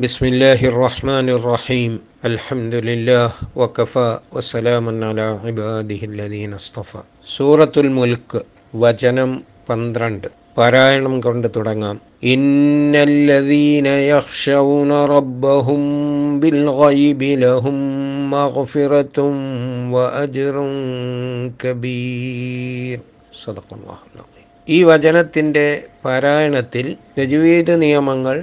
بسم الله الرحمن الرحيم الحمد لله وكفى وسلام على عباده الذين اصطفى സൂറത്തുൽ മുൽക്ക് വചനം പന്ത്രണ്ട് പാരായണം കൊണ്ട് തുടങ്ങാം ഇന്നല്ലദീന യഖ്ശൗന റബ്ബഹും ബിൽ ഗൈബി ലഹും മഗ്ഫിറത്തും വഅജ്റുൻ കബീർ സദഖല്ലാഹു അലീം ഈ വചനത്തിൻ്റെ പാരായണത്തിൽ തജ്വീദ് നിയമങ്ങൾ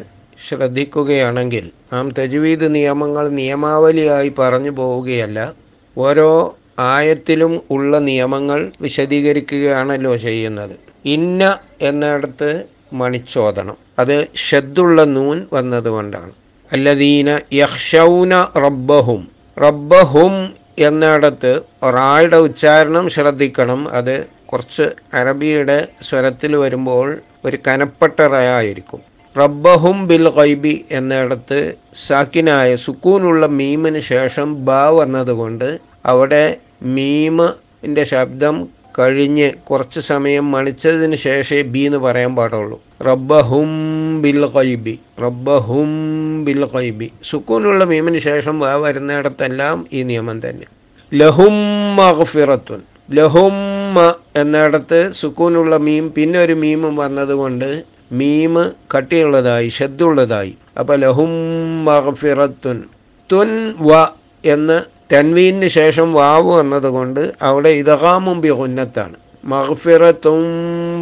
ശ്രദ്ധിക്കുകയാണെങ്കിൽ നാം തജ്വീദ് നിയമങ്ങൾ നിയമാവലിയായി പറഞ്ഞു പോവുകയല്ല. ഓരോ ആയത്തിലും ഉള്ള നിയമങ്ങൾ വിശദീകരിക്കുകയാണല്ലോ ചെയ്യുന്നത്. ഇന്ന എന്നിടത്ത് മണിച്ചോദനം അത് ഷദ്ദുള്ള നൂൻ വന്നതുകൊണ്ടാണ്. അല്ലദീന യഹ്ഷൗന റബ്ബഹും. റബ്ബഹും എന്നിടത്ത് റായുടെ ഉച്ചാരണം ശ്രദ്ധിക്കണം. അത് കുറച്ച് അറബിയുടെ സ്വരത്തിൽ വരുമ്പോൾ ഒരു കനപ്പെട്ട റയായിരിക്കും. റബ്ബഹും ബിൽ ഖൈബി എന്നിടത്ത് സാക്കിനായ സുക്കൂനുള്ള മീമിന് ശേഷം ബ വന്നതുകൊണ്ട് അവിടെ മീമിന്റെ ശബ്ദം കഴിഞ്ഞ് കുറച്ച് സമയം മണിച്ചതിന് ശേഷമേ ബി എന്ന് പറയാൻ പാടുള്ളൂ. റബ്ബഹും ബിൽ ഖൈബി റബ്ബഹും ബിൽ ഖൈബി സുക്കൂനുള്ള മീമിന് ശേഷം ബ വരുന്നിടത്തെല്ലാം ഈ നിയമം തന്നെ. ലഹും മഗ്ഫിറത്തുൻ. ലഹും എന്നിടത്ത് സുക്കൂനുള്ള മീം പിന്നെ ഒരു മീമും വന്നതുകൊണ്ട് മീമ് കട്ടിയുള്ളതായി ശബ്ദുള്ളതായി അപ്പോൾ ലഹും മഗ്ഫിറത്തുൻ. തുൻ വ എന്ന് തൻവീന് ശേഷം വാവ് വന്നതുകൊണ്ട് അവിടെ ഇതകാമും ബി ഉന്നത്താണ് മഹഫിറത്തും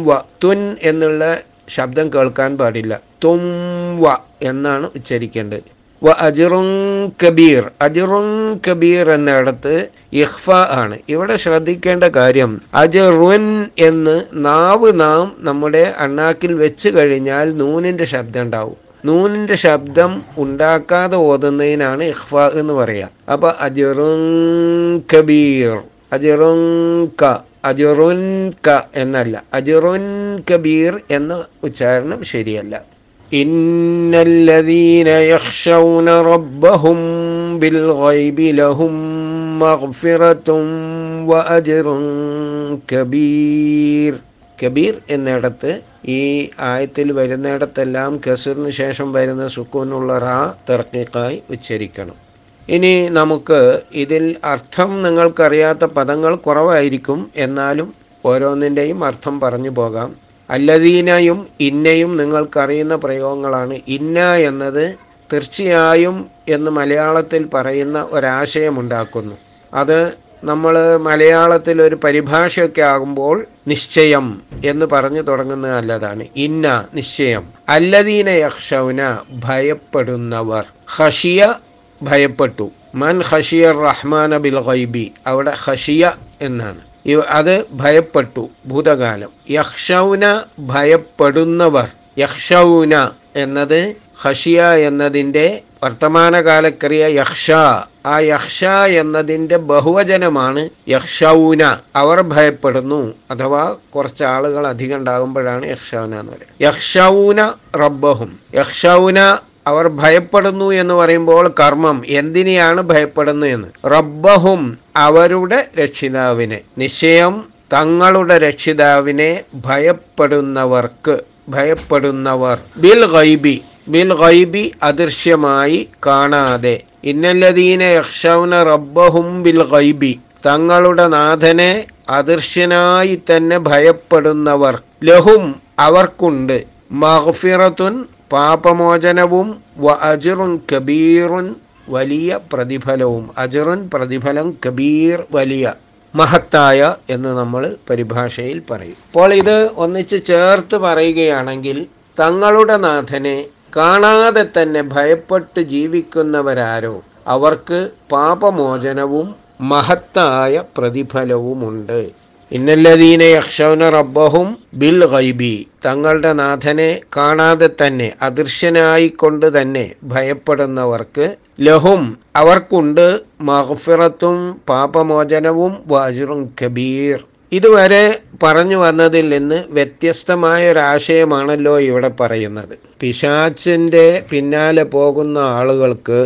വ. തുൻ എന്നുള്ള ശബ്ദം കേൾക്കാൻ പാടില്ല. തും വ എന്നാണ് ഉച്ചരിക്കേണ്ടത്. വ അജിറുൻ കബീർ. അജിറും കബീർ എന്നിടത്ത് ഇഹ്ഫ ആണ്. ഇവിടെ ശ്രദ്ധിക്കേണ്ട കാര്യം അജറുൻ എന്ന് നാവ് നാം നമ്മുടെ അണ്ണാക്കിൽ വെച്ച് കഴിഞ്ഞാൽ നൂനിന്റെ ശബ്ദം ഉണ്ടാവും. നൂനിന്റെ ശബ്ദം ഉണ്ടാക്കാതെ ഓതുന്നതിനാണ് ഇഹ്ഫ എന്ന് പറയുക അപ്പോൾ അജിറുൻ കബീർ അജിറുൻ ക അജിറുൻ ക എന്നല്ല. അജിറുൻ കബീർ എന്ന ഉച്ചാരണം ശരിയല്ല. إن الذين يخشون ربهم بالغيب لهم مغفرة وأجر كبير കബീർ എന്നിടത്ത് ഈ ആയത്തിൽ വരുന്നിടത്തെല്ലാം കസറിന് ശേഷം വരുന്ന സുക്കൂനുള്ള റാ തെർക്കിക്കായി ഉച്ചരിക്കണം ഇനി നമുക്ക് ഇതിൽ അർത്ഥം നിങ്ങൾക്കറിയാത്ത പദങ്ങൾ കുറവായിരിക്കും എന്നാലും ഓരോന്നിൻ്റെയും അർത്ഥം പറഞ്ഞു പോകാം അല്ലദീനയും ഇന്നയും നിങ്ങൾക്കറിയുന്ന പ്രയോഗങ്ങളാണ്. ഇന്ന എന്നത് തീർച്ചയായും എന്ന് മലയാളത്തിൽ പറയുന്ന ഒരാശയമുണ്ടാക്കുന്നു. അത് നമ്മൾ മലയാളത്തിൽ ഒരു പരിഭാഷയൊക്കെ ആകുമ്പോൾ നിശ്ചയം എന്ന് പറഞ്ഞു തുടങ്ങുന്ന നല്ലതാണ്. ഇന്ന നിശ്ചയം. അല്ലദീന യക്ഷൗന ഭയപ്പെടുന്നവർ. ഹഷിയ ഭയപ്പെട്ടു. മൻ ഹഷിയ റഹ്മാന ബിൽ ഗൈബി. അവിടെ ഹഷിയ എന്നാണ്. അത് ഭയപ്പെട്ടു ഭൂതകാലം. യക്ഷൗന ഭയപ്പെടുന്നവർ. യക്ഷൗന എന്നത് ഹഷിയ എന്നതിന്റെ വർത്തമാനകാലക്രിയ യക്ഷ ആ യക്ഷ എന്നതിന്റെ ബഹുവചനമാണ് യക്ഷൗന അവർ ഭയപ്പെടുന്നു. അഥവാ കുറച്ച് ആളുകൾ അധികം ഉണ്ടാകുമ്പോഴാണ് യക്ഷൗന എന്ന് പറയുന്നത് യക്ഷൗന റബ്ബഹും. യക്ഷൗന അവർ ഭയപ്പെടുന്നു എന്ന് പറയുമ്പോൾ കർമ്മം എന്തിനെയാണ് ഭയപ്പെടുന്നു എന്ന്? റബ്ബഹും അവരുടെ രക്ഷിതാവിനെ. നിശ്ചയം തങ്ങളുടെ രക്ഷിതാവിനെ ഭയപ്പെടുന്നവർക്ക് ഭയപ്പെടുന്നവർ. ബിൽ ഗൈബി. ബിൽ ഗൈബി അദൃശ്യമായി കാണാതെ. ഇന്നല്ലദീന യക്ഷൗന റബ്ബഹും ബിൽ ഗൈബി. തങ്ങളുടെ നാഥനെ അദൃശ്യനായി തന്നെ ഭയപ്പെടുന്നവർ. ലഹും അവർക്കുണ്ട്. മഹ്ഫിറത്തുൻ പാപമോചനവും വ അജിറുൻ കബീറുൻ വലിയ പ്രതിഫലവും. അജിറുൻ പ്രതിഫലം കബീർ വലിയ മഹത്തായ എന്ന് നമ്മൾ പരിഭാഷയിൽ പറയും. അപ്പോൾ ഇത് ഒന്നിച്ച് ചേർത്ത് പറയുകയാണെങ്കിൽ തങ്ങളുടെ നാഥനെ കാണാതെ തന്നെ ഭയപ്പെട്ട് ജീവിക്കുന്നവരാരോ അവർക്ക് പാപമോചനവും മഹത്തായ പ്രതിഫലവുമുണ്ട്. ഇന്നല്ലദീന യക്ഷൗന റബ്ബഹും ബിൽ ഗൈബി. തങ്ങളുടെ നാഥനെ കാണാതെ തന്നെ അദൃശ്യനായിക്കൊണ്ട് തന്നെ ഭയപ്പെടുന്നവർക്ക് ലഹും അവർക്കുണ്ട് മഹഫിറത്തും പാപമോചനവും വാജുറും കബീർ. ഇതുവരെ പറഞ്ഞു വന്നതിൽ നിന്ന് വ്യത്യസ്തമായ ഒരാശയമാണല്ലോ ഇവിടെ പറയുന്നത്. പിശാച്ചിന്റെ പിന്നാലെ പോകുന്ന ആളുകൾക്ക്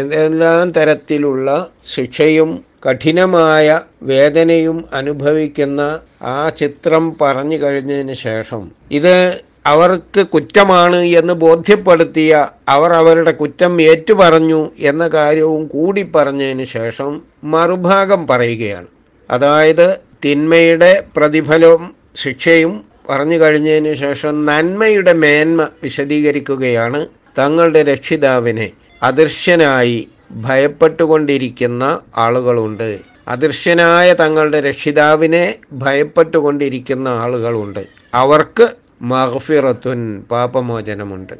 എന്തെല്ലാം തരത്തിലുള്ള ശിക്ഷയും കഠിനമായ വേദനയും അനുഭവിക്കുന്ന ആ ചിത്രം പറഞ്ഞു കഴിഞ്ഞതിന് ശേഷം ഇത് അവർക്ക് കുറ്റമാണ് എന്ന് ബോധ്യപ്പെടുത്തിയ അവർ അവരുടെ കുറ്റം ഏറ്റുപറഞ്ഞു എന്ന കാര്യവും കൂടി പറഞ്ഞതിന് ശേഷം മറുഭാഗം പറയുകയാണ്. അതായത് തിന്മയുടെ പ്രതിഫലവും ശിക്ഷയും പറഞ്ഞു കഴിഞ്ഞതിന് ശേഷം നന്മയുടെ മേന്മ വിശദീകരിക്കുകയാണ് തങ്ങളുടെ രക്ഷിതാവിനെ അദൃശ്യനായി ഭയപ്പെട്ടുകൊണ്ടിരിക്കുന്ന ആളുകളുണ്ട്. അദൃശ്യനായ തങ്ങളുടെ രക്ഷിതാവിനെ ഭയപ്പെട്ടുകൊണ്ടിരിക്കുന്ന ആളുകളുണ്ട്. അവർക്ക് മഹഫിറത്തുൻ പാപമോചനമുണ്ട്.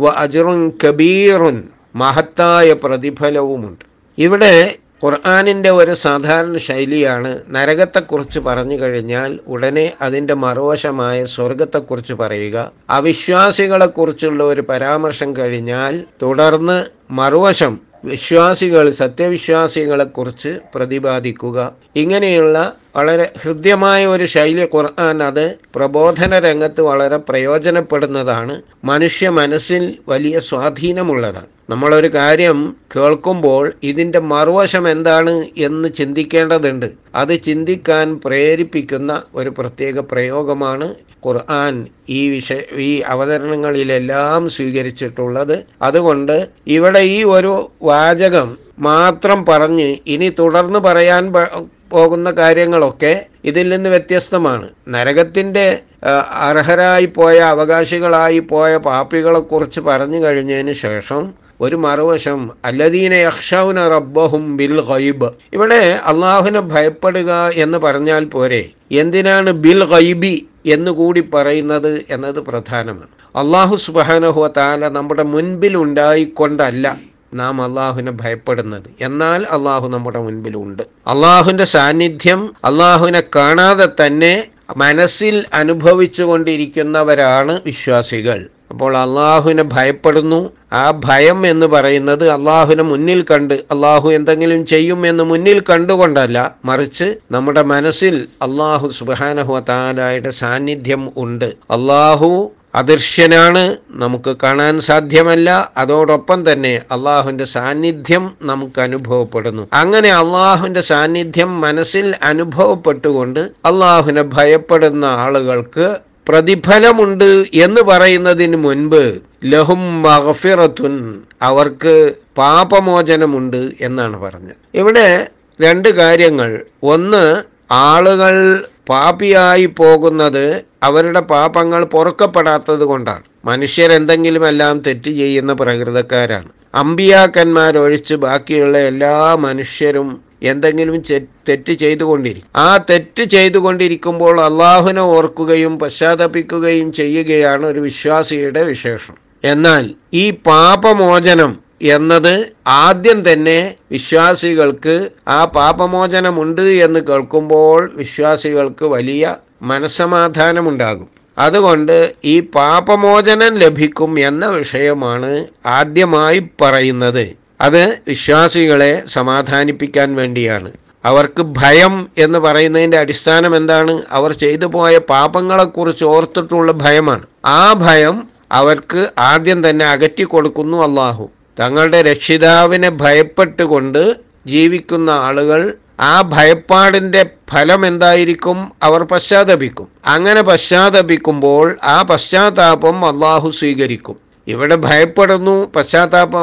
വ അജുറുൻ കബീറുൻ മഹത്തായ പ്രതിഫലവുമുണ്ട്. ഇവിടെ ഖുർആാനിന്റെ ഒരു സാധാരണ ശൈലിയാണ് നരകത്തെക്കുറിച്ച് പറഞ്ഞു കഴിഞ്ഞാൽ ഉടനെ അതിന്റെ മറുവശമായ സ്വർഗത്തെക്കുറിച്ച് പറയുക. അവിശ്വാസികളെക്കുറിച്ചുള്ള ഒരു പരാമർശം കഴിഞ്ഞാൽ തുടർന്ന് മറുവശം വിശ്വാസികൾ സത്യവിശ്വാസികളെക്കുറിച്ച് പ്രതിപാദിക്കുക. ഇങ്ങനെയുള്ള വളരെ ഹൃദ്യമായ ഒരു ശൈലി ഖുർആൻ അത് പ്രബോധന രംഗത്ത് വളരെ പ്രയോജനപ്പെടുന്നതാണ്. മനുഷ്യ മനസ്സിൽ വലിയ സ്വാധീനമുള്ളതാണ്. നമ്മളൊരു കാര്യം കേൾക്കുമ്പോൾ ഇതിന്റെ മറുവശം എന്താണ് എന്ന് ചിന്തിക്കേണ്ടതുണ്ട്. അത് ചിന്തിക്കാൻ പ്രേരിപ്പിക്കുന്ന ഒരു പ്രത്യേക പ്രയോഗമാണ് ഖുർആൻ ഈ വിഷയ ഈ അവതരണങ്ങളിലെല്ലാം സ്വീകരിച്ചിട്ടുള്ളത്. അതുകൊണ്ട് ഇവിടെ ഈ ഒരു വാചകം മാത്രം പറഞ്ഞ് ഇനി തുടർന്ന് പറയാൻ പോകുന്ന കാര്യങ്ങളൊക്കെ ഇതിൽ നിന്ന് വ്യത്യസ്തമാണ്. നരകത്തിന്റെ അർഹരായി പോയ അവകാശികളായി പോയ പാപ്പികളെക്കുറിച്ച് പറഞ്ഞു കഴിഞ്ഞതിന് ശേഷം ഒരു മറുവശം അല്ലദീന യക്ഷൗന റബ്ബഹും ബിൽ ഗൈബ്. ഇവിടെ അള്ളാഹുനെ ഭയപ്പെടുക എന്ന് പറഞ്ഞാൽ പോരെ എന്തിനാണ് ബിൽ ഗൈബി എന്ന് കൂടി പറയുന്നത് എന്നത് പ്രധാനമാണ്. അള്ളാഹു സുബാനഹുവ താല നമ്മുടെ മുൻപിൽ ഉണ്ടായിക്കൊണ്ടല്ല നാം അള്ളാഹുവിനെ ഭയപ്പെടുന്നത്. എന്നാൽ അള്ളാഹു നമ്മുടെ മുൻപിലുണ്ട്. അള്ളാഹുവിന്റെ സാന്നിധ്യം അള്ളാഹുവിനെ കാണാതെ തന്നെ മനസ്സിൽ അനുഭവിച്ചു കൊണ്ടിരിക്കുന്നവരാണ് വിശ്വാസികൾ. അപ്പോൾ അള്ളാഹുവിനെ ഭയപ്പെടുന്നു. ആ ഭയം എന്ന് പറയുന്നത് അള്ളാഹുവിനെ മുന്നിൽ കണ്ട് അള്ളാഹു എന്തെങ്കിലും ചെയ്യും എന്ന് മുന്നിൽ കണ്ടുകൊണ്ടല്ല മറിച്ച് നമ്മുടെ മനസ്സിൽ അള്ളാഹു സുബാനഹു താലായുടെ സാന്നിധ്യം ഉണ്ട്. അള്ളാഹു അദൃശ്യനാണ് നമുക്ക് കാണാൻ സാധ്യമല്ല. അതോടൊപ്പം തന്നെ അള്ളാഹുവിന്റെ സാന്നിധ്യം നമുക്ക് അനുഭവപ്പെടുന്നു. അങ്ങനെ അള്ളാഹുവിന്റെ സാന്നിധ്യം മനസ്സിൽ അനുഭവപ്പെട്ടുകൊണ്ട് അള്ളാഹുവിനെ ഭയപ്പെടുന്ന ആളുകൾക്ക് പ്രതിഫലമുണ്ട് എന്ന് പറയുന്നതിന് മുൻപ് ലഹും മഹഫിറത്തുൻ അവർക്ക് പാപമോചനമുണ്ട് എന്നാണ് പറഞ്ഞത്. ഇവിടെ രണ്ട് കാര്യങ്ങൾ. ഒന്ന് ആളുകൾ പാപിയായി പോകുന്നത് അവരുടെ പാപങ്ങൾ പൊറുക്കപ്പെടാത്തത് കൊണ്ടാണ്. മനുഷ്യരെന്തെങ്കിലുമെല്ലാം തെറ്റ് ചെയ്യുന്ന പ്രകൃതക്കാരാണ്. അമ്പിയാക്കന്മാരൊഴിച്ച് ബാക്കിയുള്ള എല്ലാ മനുഷ്യരും എന്തെങ്കിലും തെറ്റ് ചെയ്തുകൊണ്ടിരിക്കും ആ തെറ്റ് ചെയ്തുകൊണ്ടിരിക്കുമ്പോൾ അള്ളാഹുനെ ഓർക്കുകയും പശ്ചാത്തപിക്കുകയും ചെയ്യുകയാണ് ഒരു വിശ്വാസിയുടെ വിശേഷം. എന്നാൽ ഈ പാപമോചനം എന്നത് ആദ്യം തന്നെ വിശ്വാസികൾക്ക് ആ പാപമോചനമുണ്ട് എന്ന് കേൾക്കുമ്പോൾ വിശ്വാസികൾക്ക് വലിയ മനസ്സമാധാനമുണ്ടാകും. അതുകൊണ്ട് ഈ പാപമോചനം ലഭിക്കും എന്ന വിഷയമാണ് ആദ്യമായി പറയുന്നത്. അത് വിശ്വാസികളെ സമാധാനിപ്പിക്കാൻ വേണ്ടിയാണ്. അവർക്ക് ഭയം എന്ന് പറയുന്നതിന്റെ അടിസ്ഥാനം എന്താണ്? അവർ ചെയ്തു പോയ പാപങ്ങളെക്കുറിച്ച് ഓർത്തിട്ടുള്ള ഭയമാണ്. ആ ഭയം അവർക്ക് ആദ്യം തന്നെ അകറ്റി കൊടുക്കുന്നു അള്ളാഹു തങ്ങളുടെ രക്ഷിതാവിനെ ഭയപ്പെട്ടുകൊണ്ട് ജീവിക്കുന്ന ആളുകൾ ആ ഭയപ്പാടിന്റെ ഫലം എന്തായിരിക്കും? അവർ പശ്ചാത്തപിക്കും. അങ്ങനെ പശ്ചാത്തപിക്കുമ്പോൾ ആ പശ്ചാത്താപം അള്ളാഹു സ്വീകരിക്കും. ഇവിടെ ഭയപ്പെടുന്നു പശ്ചാത്താപ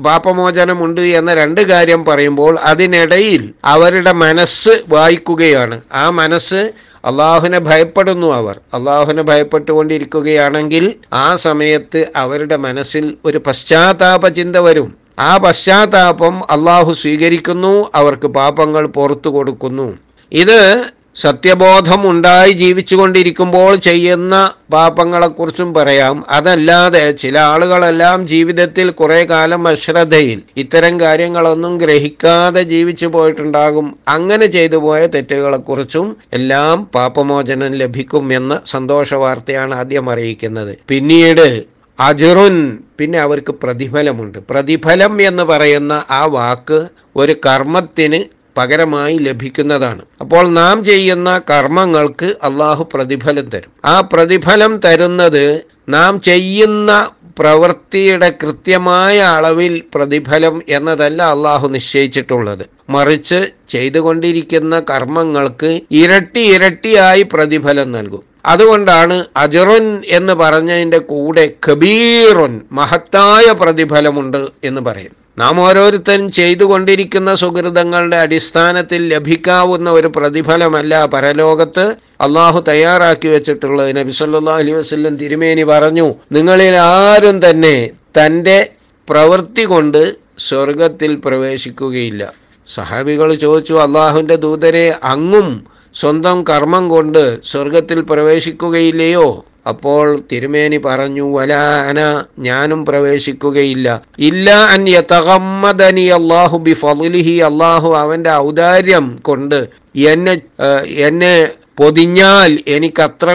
പാപമോചനമുണ്ട് എന്ന രണ്ട് കാര്യം പറയുമ്പോൾ അതിനിടയിൽ അവരുടെ മനസ്സ് വായിക്കുകയാണ്. ആ മനസ്സ് അള്ളാഹുവിനെ ഭയപ്പെടുന്നു അവർ. അള്ളാഹുവിനെ ഭയപ്പെട്ടുകൊണ്ടിരിക്കുകയാണെങ്കിൽ ആ സമയത്ത് അവരുടെ മനസ്സിൽ ഒരു പശ്ചാത്താപ ചിന്ത വരും. ആ പശ്ചാത്താപം അള്ളാഹു സ്വീകരിക്കുന്നു അവർക്ക് പാപങ്ങൾ പുറത്തു കൊടുക്കുന്നു. ഇത് സത്യബോധം ഉണ്ടായി ജീവിച്ചുകൊണ്ടിരിക്കുമ്പോൾ ചെയ്യുന്ന പാപങ്ങളെക്കുറിച്ചും പറയാം. അതല്ലാതെ ചില ആളുകളെല്ലാം ജീവിതത്തിൽ കുറേ കാലം അശ്രദ്ധയിൽ ഇത്തരം കാര്യങ്ങളൊന്നും ഗ്രഹിക്കാതെ ജീവിച്ചു പോയിട്ടുണ്ടാകും. അങ്ങനെ ചെയ്തു പോയ തെറ്റുകളെക്കുറിച്ചും എല്ലാം പാപമോചനം ലഭിക്കും എന്ന സന്തോഷ വാർത്തയാണ് ആദ്യം അറിയിക്കുന്നത്. പിന്നീട് അജറുൻ പിന്നെ അവർക്ക് പ്രതിഫലമുണ്ട്. പ്രതിഫലം എന്ന് പറയുന്ന ആ വാക്ക് ഒരു കർമ്മത്തിന് പകരമായി ലഭിക്കുന്നതാണ്. അപ്പോൾ നാം ചെയ്യുന്ന കർമ്മങ്ങൾക്ക് അള്ളാഹു പ്രതിഫലം തരും. ആ പ്രതിഫലം തരുന്നത് നാം ചെയ്യുന്ന പ്രവൃത്തിയുടെ കൃത്യമായ അളവിൽ പ്രതിഫലം എന്നതല്ല അള്ളാഹു നിശ്ചയിച്ചിട്ടുള്ളത്. മറിച്ച് ചെയ്തുകൊണ്ടിരിക്കുന്ന കർമ്മങ്ങൾക്ക് ഇരട്ടി ഇരട്ടിയായി പ്രതിഫലം നൽകും. അതുകൊണ്ടാണ് അജറുൻ എന്ന് പറഞ്ഞതിന്റെ കൂടെ കബീറുൻ മഹത്തായ പ്രതിഫലമുണ്ട് എന്ന് പറയുന്നു നാം ഓരോരുത്തരും ചെയ്തുകൊണ്ടിരിക്കുന്ന സുഹൃതങ്ങളുടെ അടിസ്ഥാനത്തിൽ ലഭിക്കാവുന്ന ഒരു പ്രതിഫലമല്ല പരലോകത്ത് അള്ളാഹു തയ്യാറാക്കി വെച്ചിട്ടുള്ളത്. നബി സല്ലാ അലൈഹി വസല്ലം തിരുമേനി പറഞ്ഞു നിങ്ങളിൽ ആരും തന്നെ തന്റെ പ്രവൃത്തി കൊണ്ട് സ്വർഗത്തിൽ പ്രവേശിക്കുകയില്ല. സഹാബികൾ ചോദിച്ചു അള്ളാഹുവിന്റെ ദൂതരെ അങ്ങും സ്വന്തം കർമ്മം കൊണ്ട് സ്വർഗത്തിൽ പ്രവേശിക്കുകയില്ലയോ? അപ്പോൾ തിരുമേനി പറഞ്ഞു വലാന ഞാനും പ്രവേശിക്കുകയില്ല. ഇല്ല അൻ യതഗമ്മദനി അല്ലാഹു ബിഫളിഹി അല്ലാഹു അവന്റെ ഔദാര്യം കൊണ്ട് എന്നെ എന്നെ പൊതിഞ്ഞാൽ എനിക്ക് അത്ര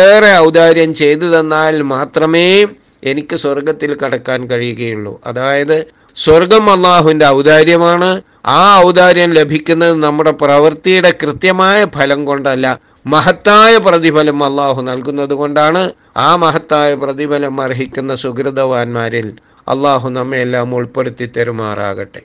ഏറെ ഔദാര്യം ചെയ്തു തന്നാൽ മാത്രമേ എനിക്ക് സ്വർഗത്തിൽ കടക്കാൻ കഴിയുകയുള്ളൂ. അതായത് സ്വർഗം അള്ളാഹുവിന്റെ ഔദാര്യമാണ്. ആ ഔദാര്യം ലഭിക്കുന്നത് നമ്മുടെ പ്രവൃത്തിയുടെ കൃത്യമായ ഫലം കൊണ്ടല്ല. മഹത്തായ പ്രതിഫലം അള്ളാഹു നൽകുന്നത് കൊണ്ടാണ് ആ മഹത്തായ പ്രതിഫലം അർഹിക്കുന്ന സുഹൃതവാന്മാരിൽ അള്ളാഹു നമ്മെ എല്ലാം ഉൾപ്പെടുത്തി തരുമാറാകട്ടെ.